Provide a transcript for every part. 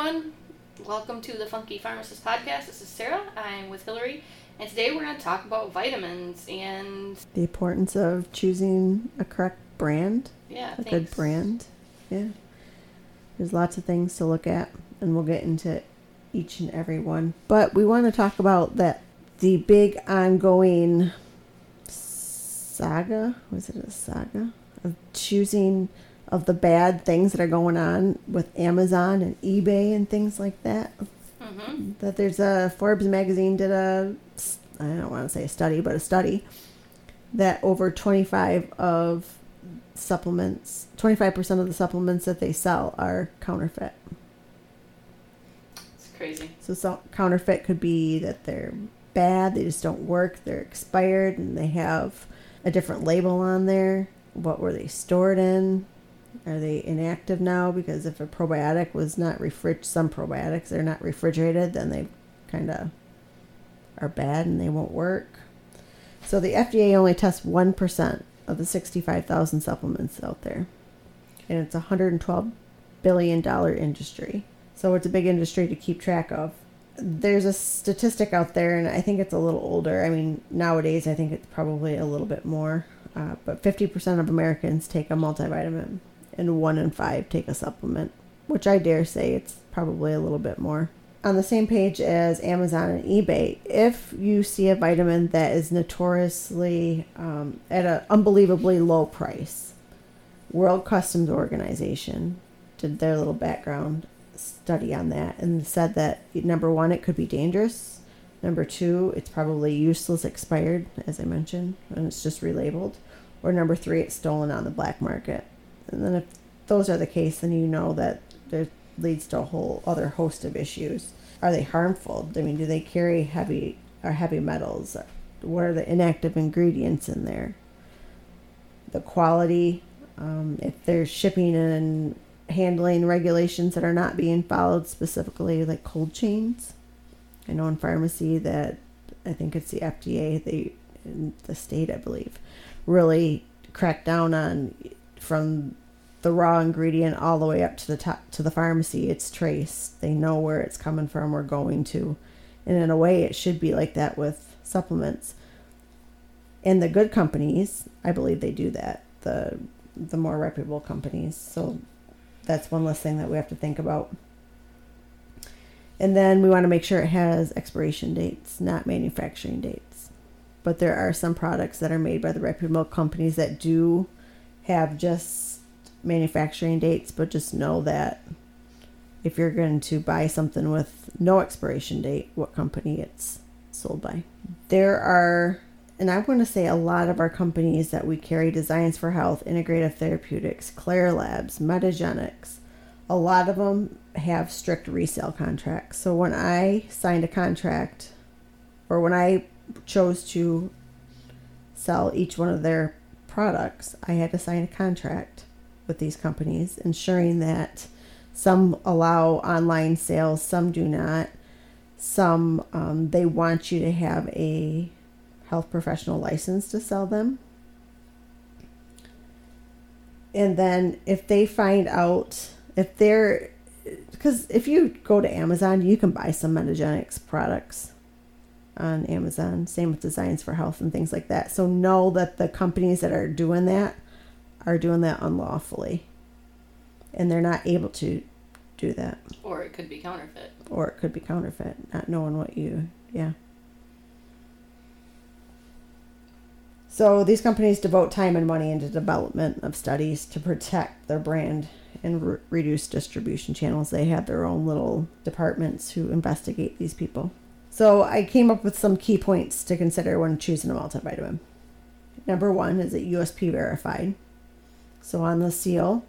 everyone. Welcome to the Funky Pharmacist Podcast. This is Sarah. I'm with Hillary, and today we're going to talk about vitamins and The importance of choosing a correct brand, yeah, a thanks. good brand. Yeah. There's lots of things to look at, and we'll get into each and every one. But we want to talk about that the big ongoing saga. Was it a saga of choosing of the bad things that are going on with Amazon and eBay and things like that? Mhm. that there's a Forbes magazine did a I don't want to say a study, but a study that over 25 of supplements, 25% of the supplements that they sell are counterfeit. It's crazy. So, so counterfeit could be that they're bad, they just don't work, they're expired, and they have a different label on there. What were they stored in? Are they inactive now? Because if a probiotic was not refrig, some probiotics they're not refrigerated, then they kind of are bad and they won't work. So the FDA only tests one percent of the sixty-five thousand supplements out there, and it's a hundred and twelve billion dollar industry. So it's a big industry to keep track of. There's a statistic out there, and I think it's a little older. I mean, nowadays I think it's probably a little bit more. Uh, but 50% of Americans take a multivitamin, and one in five take a supplement, which I dare say it's probably a little bit more. On the same page as Amazon and eBay, if you see a vitamin that is notoriously um, at an unbelievably low price, World Customs Organization did their little background study on that and said that number one, it could be dangerous. Number two, it's probably useless, expired, as I mentioned, and it's just relabeled. Or number three, it's stolen on the black market. And then if those are the case, then you know that there leads to a whole other host of issues. Are they harmful? I mean, do they carry heavy or heavy metals? What are the inactive ingredients in there? The quality, um, if there's shipping and handling regulations that are not being followed, specifically like cold chains. I know in pharmacy that I think it's the FDA, they in the state, I believe, really crack down on from the raw ingredient all the way up to the top to the pharmacy. It's traced. They know where it's coming from or going to, and in a way, it should be like that with supplements. And the good companies, I believe they do that. The the more reputable companies. So that's one less thing that we have to think about. And then we want to make sure it has expiration dates, not manufacturing dates. But there are some products that are made by the reputable companies that do have just manufacturing dates, but just know that if you're going to buy something with no expiration date, what company it's sold by. There are, and I want to say a lot of our companies that we carry Designs for Health, Integrative Therapeutics, Klaire Labs, Metagenics, a lot of them have strict resale contracts. So when I signed a contract, or when I chose to sell each one of their products, I had to sign a contract with these companies, ensuring that some allow online sales, some do not. Some um, they want you to have a health professional license to sell them. And then if they find out if they're because if you go to Amazon, you can buy some Metagenics products on Amazon. Same with Designs for Health and things like that. So know that the companies that are doing that are doing that unlawfully, and they're not able to do that, Or it could be counterfeit. or it could be counterfeit. Not knowing what you, yeah. So these companies devote time and money into development of studies to protect their brand and re- reduce distribution channels. They have their own little departments who investigate these people. So I came up with some key points to consider when choosing a multivitamin. Number one is it USP verified. So on the seal,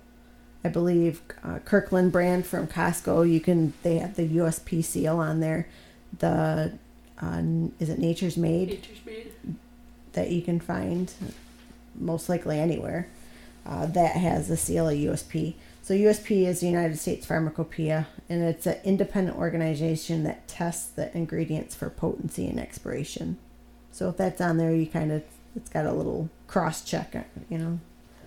I believe uh, Kirkland brand from Costco, you can they have the USP seal on there. The uh, is it Nature's Made Nature's Made. that you can find most likely anywhere uh, that has the seal of USP. So USP is the United States Pharmacopoeia, and it's an independent organization that tests the ingredients for potency and expiration. So if that's on there, you kind of it's got a little cross check, you know.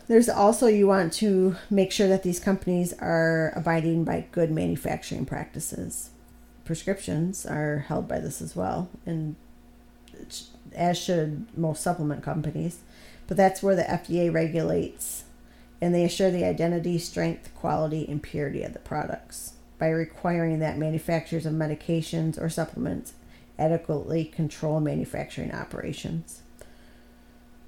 There's also you want to make sure that these companies are abiding by good manufacturing practices. Prescriptions are held by this as well, and as should most supplement companies. But that's where the FDA regulates and they assure the identity, strength, quality, and purity of the products by requiring that manufacturers of medications or supplements adequately control manufacturing operations.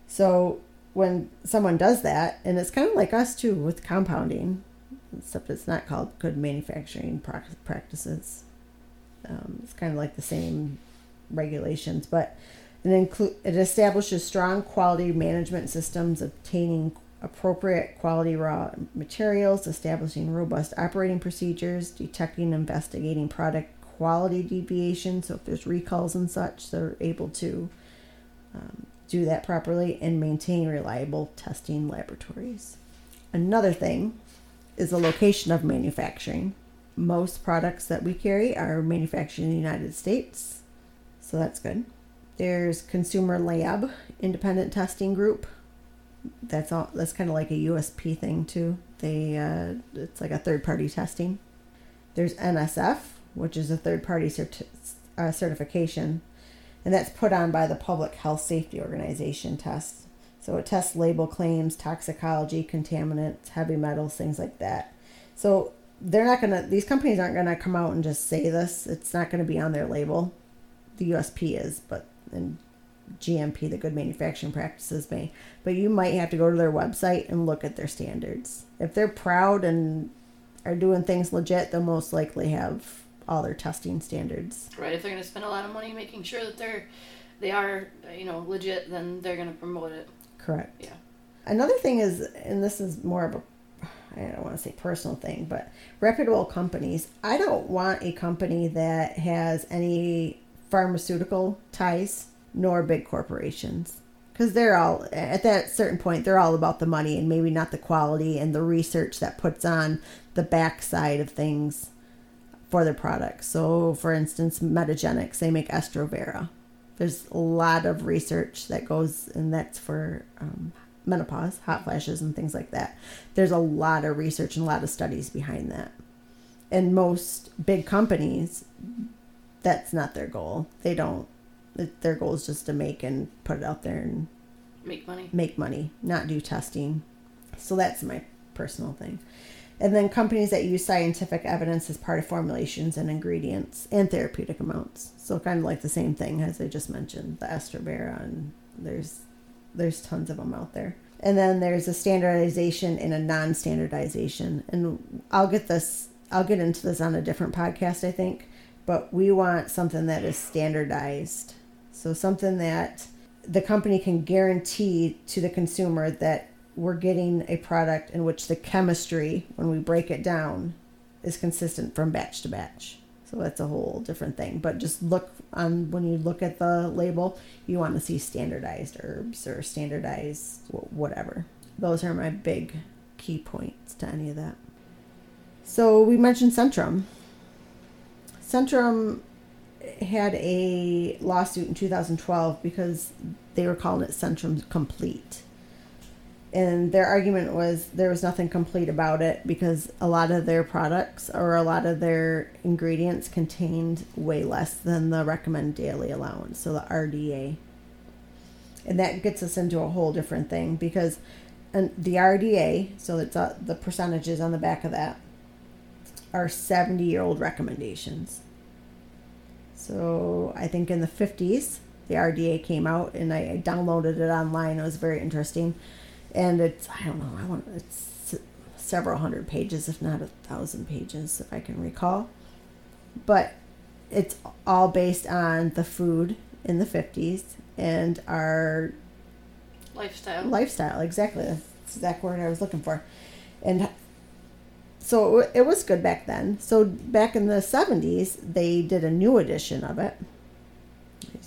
So when someone does that, and it's kind of like us too with compounding, except it's not called good manufacturing practices. Um, it's kind of like the same regulations, but it include it establishes strong quality management systems, obtaining appropriate quality raw materials, establishing robust operating procedures, detecting, and investigating product quality deviations. So if there's recalls and such, they're able to um, do that properly and maintain reliable testing laboratories. Another thing is the location of manufacturing. Most products that we carry are manufactured in the United States, so that's good. There's Consumer Lab Independent Testing Group. That's all. That's kind of like a USP thing too. They uh, it's like a third party testing. There's NSF, which is a third party cert- uh, certification and that's put on by the Public Health Safety Organization test. So it tests label claims, toxicology, contaminants, heavy metals, things like that. So they're not going to, these companies aren't going to come out and just say this. It's not going to be on their label. The USP is, but, and GMP, the good manufacturing practices may. But you might have to go to their website and look at their standards. If they're proud and are doing things legit, they'll most likely have all their testing standards. Right. If they're going to spend a lot of money making sure that they're they are you know legit, then they're going to promote it. Correct. Yeah. Another thing is, and this is more of a I don't want to say personal thing, but reputable companies. I don't want a company that has any pharmaceutical ties nor big corporations because they're all at that certain point they're all about the money and maybe not the quality and the research that puts on the backside of things for their products. So, for instance, Metagenics, they make Estrovera. There's a lot of research that goes, and that's for um, menopause, hot flashes, and things like that. There's a lot of research and a lot of studies behind that. And most big companies, that's not their goal. They don't, their goal is just to make and put it out there and make money. Make money, not do testing. So that's my personal thing. And then companies that use scientific evidence as part of formulations and ingredients and therapeutic amounts. So kind of like the same thing as I just mentioned, the Estrovera, and there's there's tons of them out there. And then there's a standardization and a non-standardization. And I'll get this I'll get into this on a different podcast, I think. But we want something that is standardized. So something that the company can guarantee to the consumer that we're getting a product in which the chemistry, when we break it down, is consistent from batch to batch. So that's a whole different thing. But just look on when you look at the label, you want to see standardized herbs or standardized whatever. Those are my big key points to any of that. So we mentioned Centrum. Centrum had a lawsuit in 2012 because they were calling it Centrum Complete and their argument was there was nothing complete about it because a lot of their products or a lot of their ingredients contained way less than the recommended daily allowance, so the RDA. And that gets us into a whole different thing because the RDA, so it's uh, the percentages on the back of that, are 70 year old recommendations. So I think in the 50s, the RDA came out and I downloaded it online. It was very interesting and it's I don't know I want it's several hundred pages, if not a thousand pages, if I can recall. But it's all based on the food in the 50s and our lifestyle. Lifestyle, exactly. That's the exact word I was looking for. And so it was good back then. So back in the 70s, they did a new edition of it.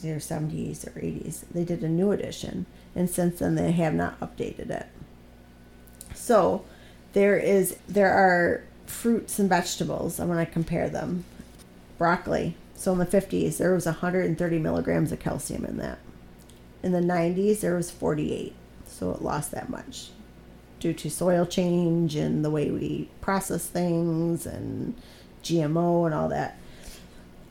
Either 70s or 80s. They did a new edition and since then they have not updated it. So there is there are fruits and vegetables. I'm going to compare them. Broccoli. So in the 50s there was 130 milligrams of calcium in that. In the 90s there was 48. So it lost that much. due to soil change and the way we process things and GMO and all that.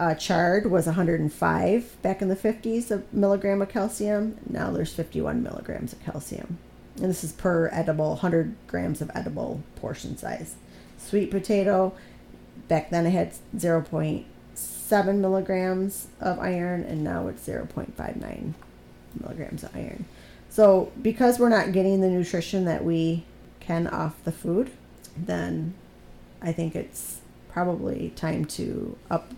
Uh, chard was 105 back in the 50s of milligram of calcium. Now there's 51 milligrams of calcium. And this is per edible, 100 grams of edible portion size. Sweet potato, back then it had 0.7 milligrams of iron, and now it's 0.59 milligrams of iron. So, because we're not getting the nutrition that we can off the food, then I think it's probably time to up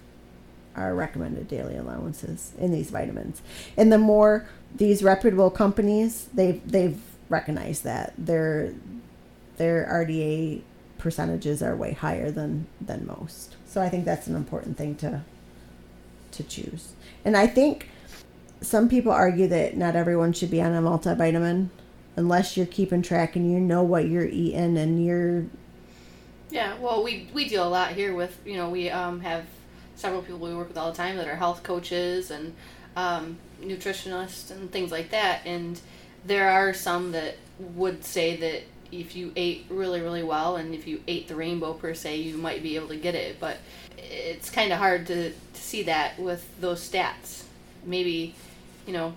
our recommended daily allowances in these vitamins. And the more these reputable companies, they've they've recognized that their their RDA percentages are way higher than than most. So I think that's an important thing to to choose. And I think some people argue that not everyone should be on a multivitamin unless you're keeping track and you know what you're eating and you're yeah well we we deal a lot here with you know we um, have several people we work with all the time that are health coaches and um, nutritionists and things like that. And there are some that would say that if you ate really really well and if you ate the rainbow per se you might be able to get it. But it's kind of hard to, to see that with those stats. Maybe you know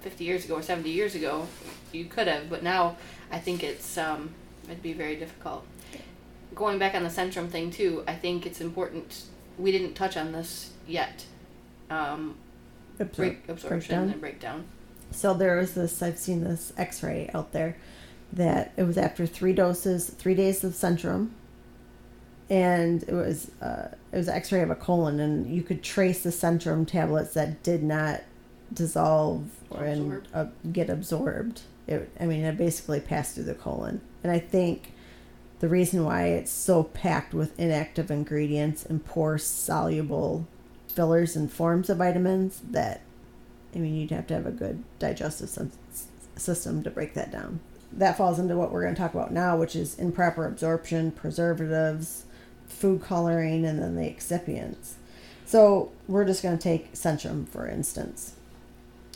50 years ago or 70 years ago you could have but now i think it's um, it'd be very difficult. Going back on the centrum thing too i think it's important we didn't touch on this yet um, absor- break, absorption breakdown. and breakdown So there was this, I've seen this x ray out there that it was after three doses, three days of Centrum. And it was uh, it was an x ray of a colon, and you could trace the Centrum tablets that did not dissolve or and, uh, get absorbed. It, I mean, it basically passed through the colon. And I think the reason why it's so packed with inactive ingredients and poor soluble fillers and forms of vitamins that I mean, you'd have to have a good digestive system to break that down. That falls into what we're going to talk about now, which is improper absorption, preservatives, food coloring, and then the excipients. So we're just going to take Centrum, for instance.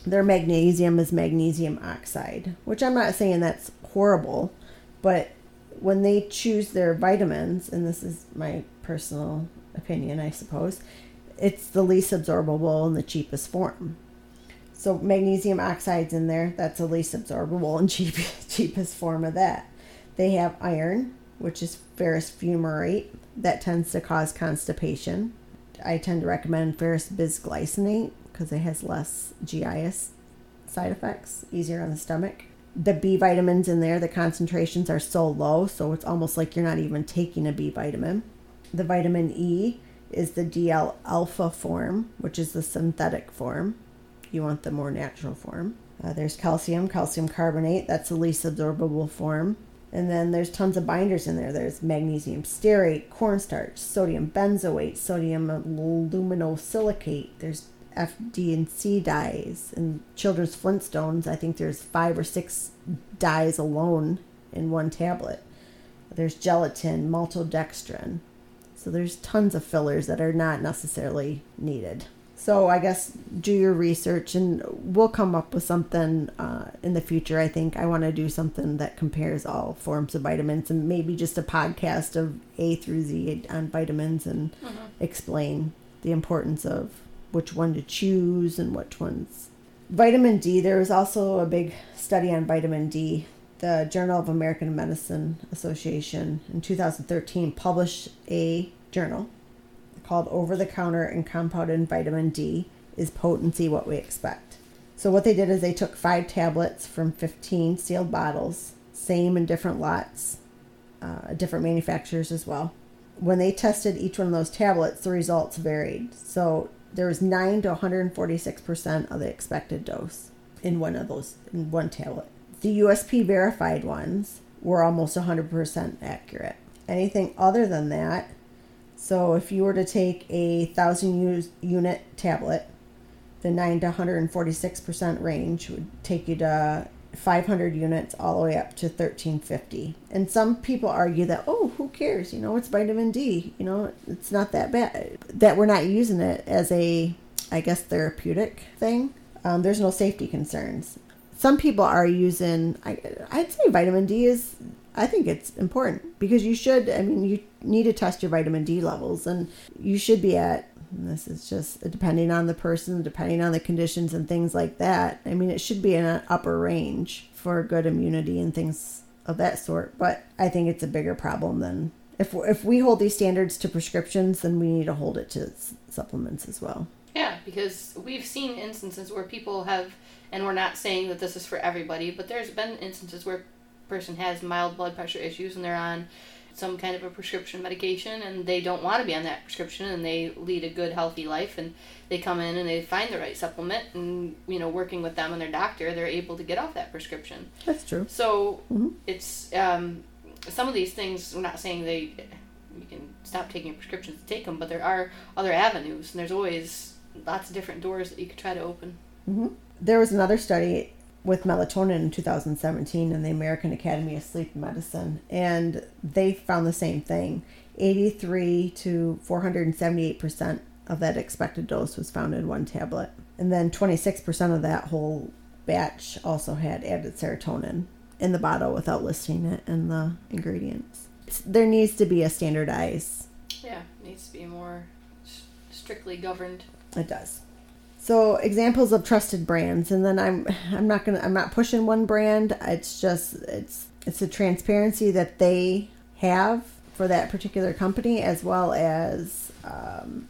Their magnesium is magnesium oxide, which I'm not saying that's horrible, but when they choose their vitamins, and this is my personal opinion, I suppose, it's the least absorbable and the cheapest form. So magnesium oxide's in there. That's the least absorbable and cheap, cheapest form of that. They have iron, which is ferrous fumarate. That tends to cause constipation. I tend to recommend ferrous bisglycinate because it has less GIS side effects, easier on the stomach. The B vitamins in there, the concentrations are so low, so it's almost like you're not even taking a B vitamin. The vitamin E is the DL alpha form, which is the synthetic form you want the more natural form. Uh, there's calcium, calcium carbonate, that's the least absorbable form. And then there's tons of binders in there. There's magnesium stearate, cornstarch, sodium benzoate, sodium aluminosilicate. There's F, D, and C dyes. And children's Flintstones, I think there's five or six dyes alone in one tablet. There's gelatin, maltodextrin. So there's tons of fillers that are not necessarily needed. So I guess do your research, and we'll come up with something uh, in the future. I think I want to do something that compares all forms of vitamins, and maybe just a podcast of A through Z on vitamins, and explain the importance of which one to choose and which ones. Vitamin D. There was also a big study on vitamin D. The Journal of American Medicine Association in 2013 published a journal called Over the Counter and Compounded Vitamin D is potency what we expect. So, what they did is they took five tablets from 15 sealed bottles, same in different lots, uh, different manufacturers as well. When they tested each one of those tablets, the results varied. So, there was 9 to 146% of the expected dose in one of those, in one tablet. The USP verified ones were almost 100% accurate. Anything other than that, so if you were to take a thousand u- unit tablet, the 9 to 146% range would take you to 500 units all the way up to 1350. And some people argue that, oh, who cares? You know, it's vitamin D. You know, it's not that bad. That we're not using it as a, I guess, therapeutic thing. Um, there's no safety concerns. Some people are using, I, I'd say vitamin D is I think it's important because you should. I mean, you need to test your vitamin D levels, and you should be at. This is just depending on the person, depending on the conditions and things like that. I mean, it should be in an upper range for good immunity and things of that sort. But I think it's a bigger problem than if if we hold these standards to prescriptions, then we need to hold it to supplements as well. Yeah, because we've seen instances where people have, and we're not saying that this is for everybody, but there's been instances where person has mild blood pressure issues and they're on some kind of a prescription medication and they don't want to be on that prescription and they lead a good healthy life and they come in and they find the right supplement and you know working with them and their doctor they're able to get off that prescription that's true so mm-hmm. it's um, some of these things i'm not saying they you can stop taking prescriptions to take them but there are other avenues and there's always lots of different doors that you could try to open mm-hmm. there was another study with melatonin in 2017 in the American Academy of Sleep Medicine, and they found the same thing. 83 to 478 percent of that expected dose was found in one tablet, and then 26 percent of that whole batch also had added serotonin in the bottle without listing it in the ingredients. There needs to be a standardized. Yeah, needs to be more strictly governed. It does. So examples of trusted brands, and then I'm I'm not gonna I'm not pushing one brand. It's just it's it's a transparency that they have for that particular company, as well as um,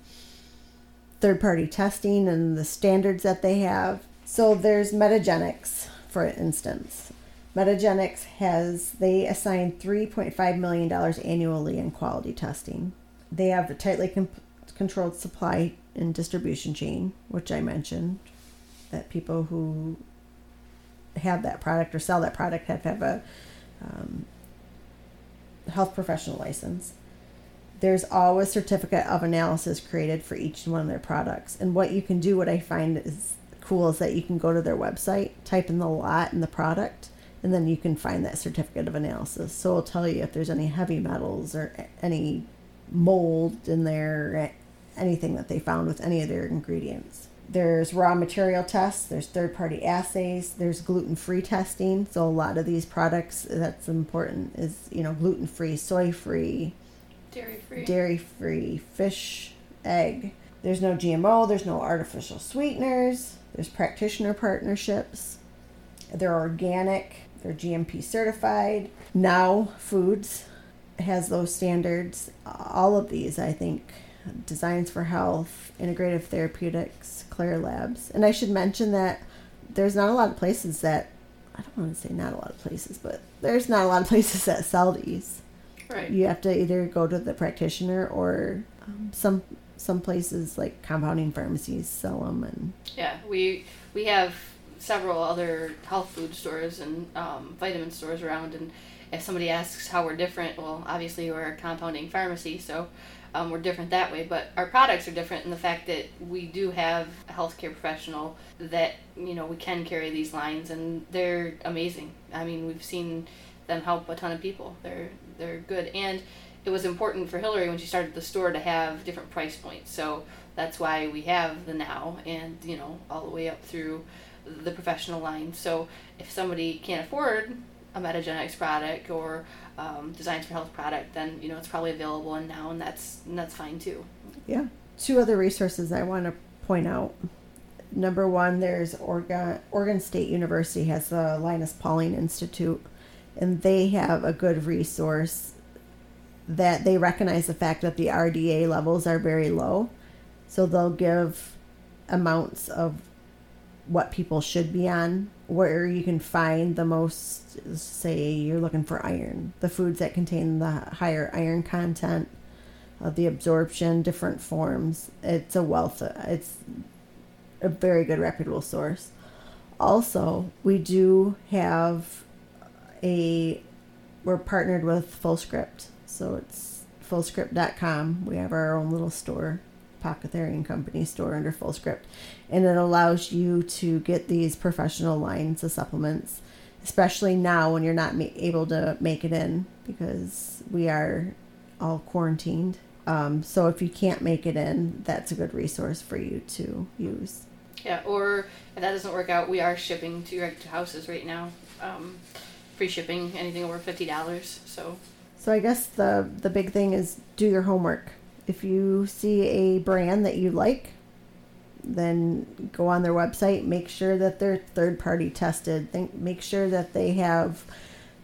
third party testing and the standards that they have. So there's Metagenics, for instance. Metagenics has they assign 3.5 million dollars annually in quality testing. They have a tightly comp- controlled supply and distribution chain, which I mentioned, that people who have that product or sell that product have have a um, health professional license. There's always certificate of analysis created for each one of their products. And what you can do, what I find is cool, is that you can go to their website, type in the lot and the product, and then you can find that certificate of analysis. So it'll tell you if there's any heavy metals or any mold in there, anything that they found with any of their ingredients. There's raw material tests, there's third party assays, there's gluten free testing. So, a lot of these products that's important is, you know, gluten free, soy free, dairy free, dairy free, fish, egg. There's no GMO, there's no artificial sweeteners, there's practitioner partnerships, they're organic, they're GMP certified. Now Foods has those standards. All of these, I think, Designs for Health, Integrative Therapeutics, Klaire Labs. And I should mention that there's not a lot of places that, I don't want to say not a lot of places, but there's not a lot of places that sell these. Right. You have to either go to the practitioner or um, some some places like compounding pharmacies sell them and yeah we we have several other health food stores and um, vitamin stores around and if somebody asks how we're different well obviously we're a compounding pharmacy so um, we're different that way, but our products are different in the fact that we do have a healthcare professional that you know we can carry these lines, and they're amazing. I mean, we've seen them help a ton of people. They're they're good, and it was important for Hillary when she started the store to have different price points. So that's why we have the now, and you know all the way up through the professional line. So if somebody can't afford a Metagenics product or um, Designs for Health product, then you know it's probably available and now, and that's and that's fine too. Yeah. Two other resources I want to point out. Number one, there's Oregon Oregon State University has the Linus Pauling Institute, and they have a good resource that they recognize the fact that the RDA levels are very low, so they'll give amounts of what people should be on, where you can find the most, say, you're looking for iron, the foods that contain the higher iron content, uh, the absorption, different forms. It's a wealth, it's a very good reputable source. Also, we do have a, we're partnered with FullScript. So it's fullscript.com. We have our own little store Apothecary Company store under FullScript, and it allows you to get these professional lines of supplements, especially now when you're not ma- able to make it in because we are all quarantined. Um, so if you can't make it in, that's a good resource for you to use. Yeah, or if that doesn't work out, we are shipping to your houses right now um, free shipping, anything over fifty dollars. So So I guess the the big thing is do your homework. If you see a brand that you like, then go on their website, make sure that they're third party tested. Think make sure that they have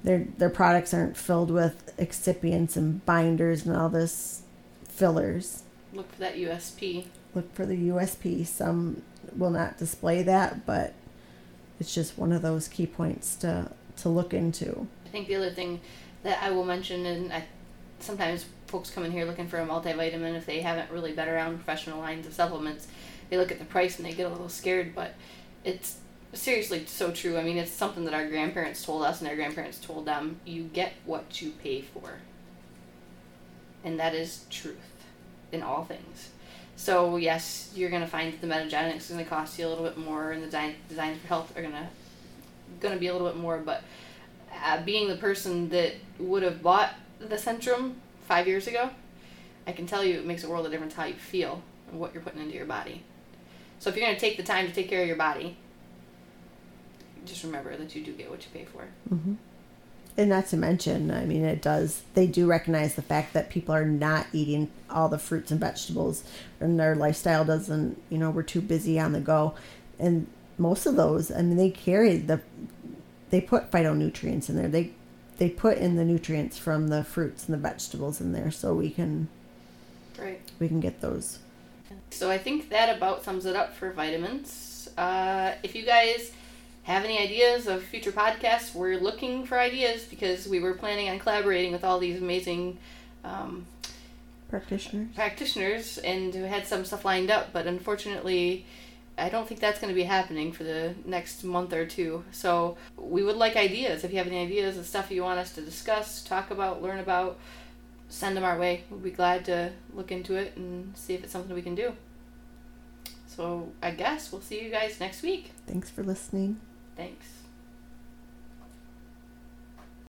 their their products aren't filled with excipients and binders and all this fillers. look for that USP. Look for the USP. Some will not display that, but it's just one of those key points to to look into. I think the other thing that I will mention, and I, sometimes folks come in here looking for a multivitamin if they haven't really been around professional lines of supplements. They look at the price and they get a little scared, but it's seriously so true. I mean, it's something that our grandparents told us and our grandparents told them. You get what you pay for. And that is truth in all things. So, yes, you're going to find that the metagenics is going to cost you a little bit more and the design, designs for health are going to going to be a little bit more, but uh, being the person that would have bought the Centrum five years ago, I can tell you it makes a world of difference how you feel and what you're putting into your body. So if you're going to take the time to take care of your body, just remember that you do get what you pay for. Mm-hmm. And not to mention, I mean, it does, they do recognize the fact that people are not eating all the fruits and vegetables, and their lifestyle doesn't, you know, we're too busy on the go. And most of those, I mean, they carry the, they put phytonutrients in there. They, they put in the nutrients from the fruits and the vegetables in there so we can, Right. we can get those. So I think that about sums it up for vitamins. Uh, if you guys have any ideas of future podcasts, we're looking for ideas because we were planning on collaborating with all these amazing um, Practitioners. practitioners and we had some stuff lined up, but unfortunately, I don't think that's going to be happening for the next month or two. So we would like ideas. If you have any ideas and stuff you want us to discuss, talk about, learn about, send them our way. We'll be glad to look into it and see if it's something we can do. So I guess we'll see you guys next week. Thanks for listening. Thanks.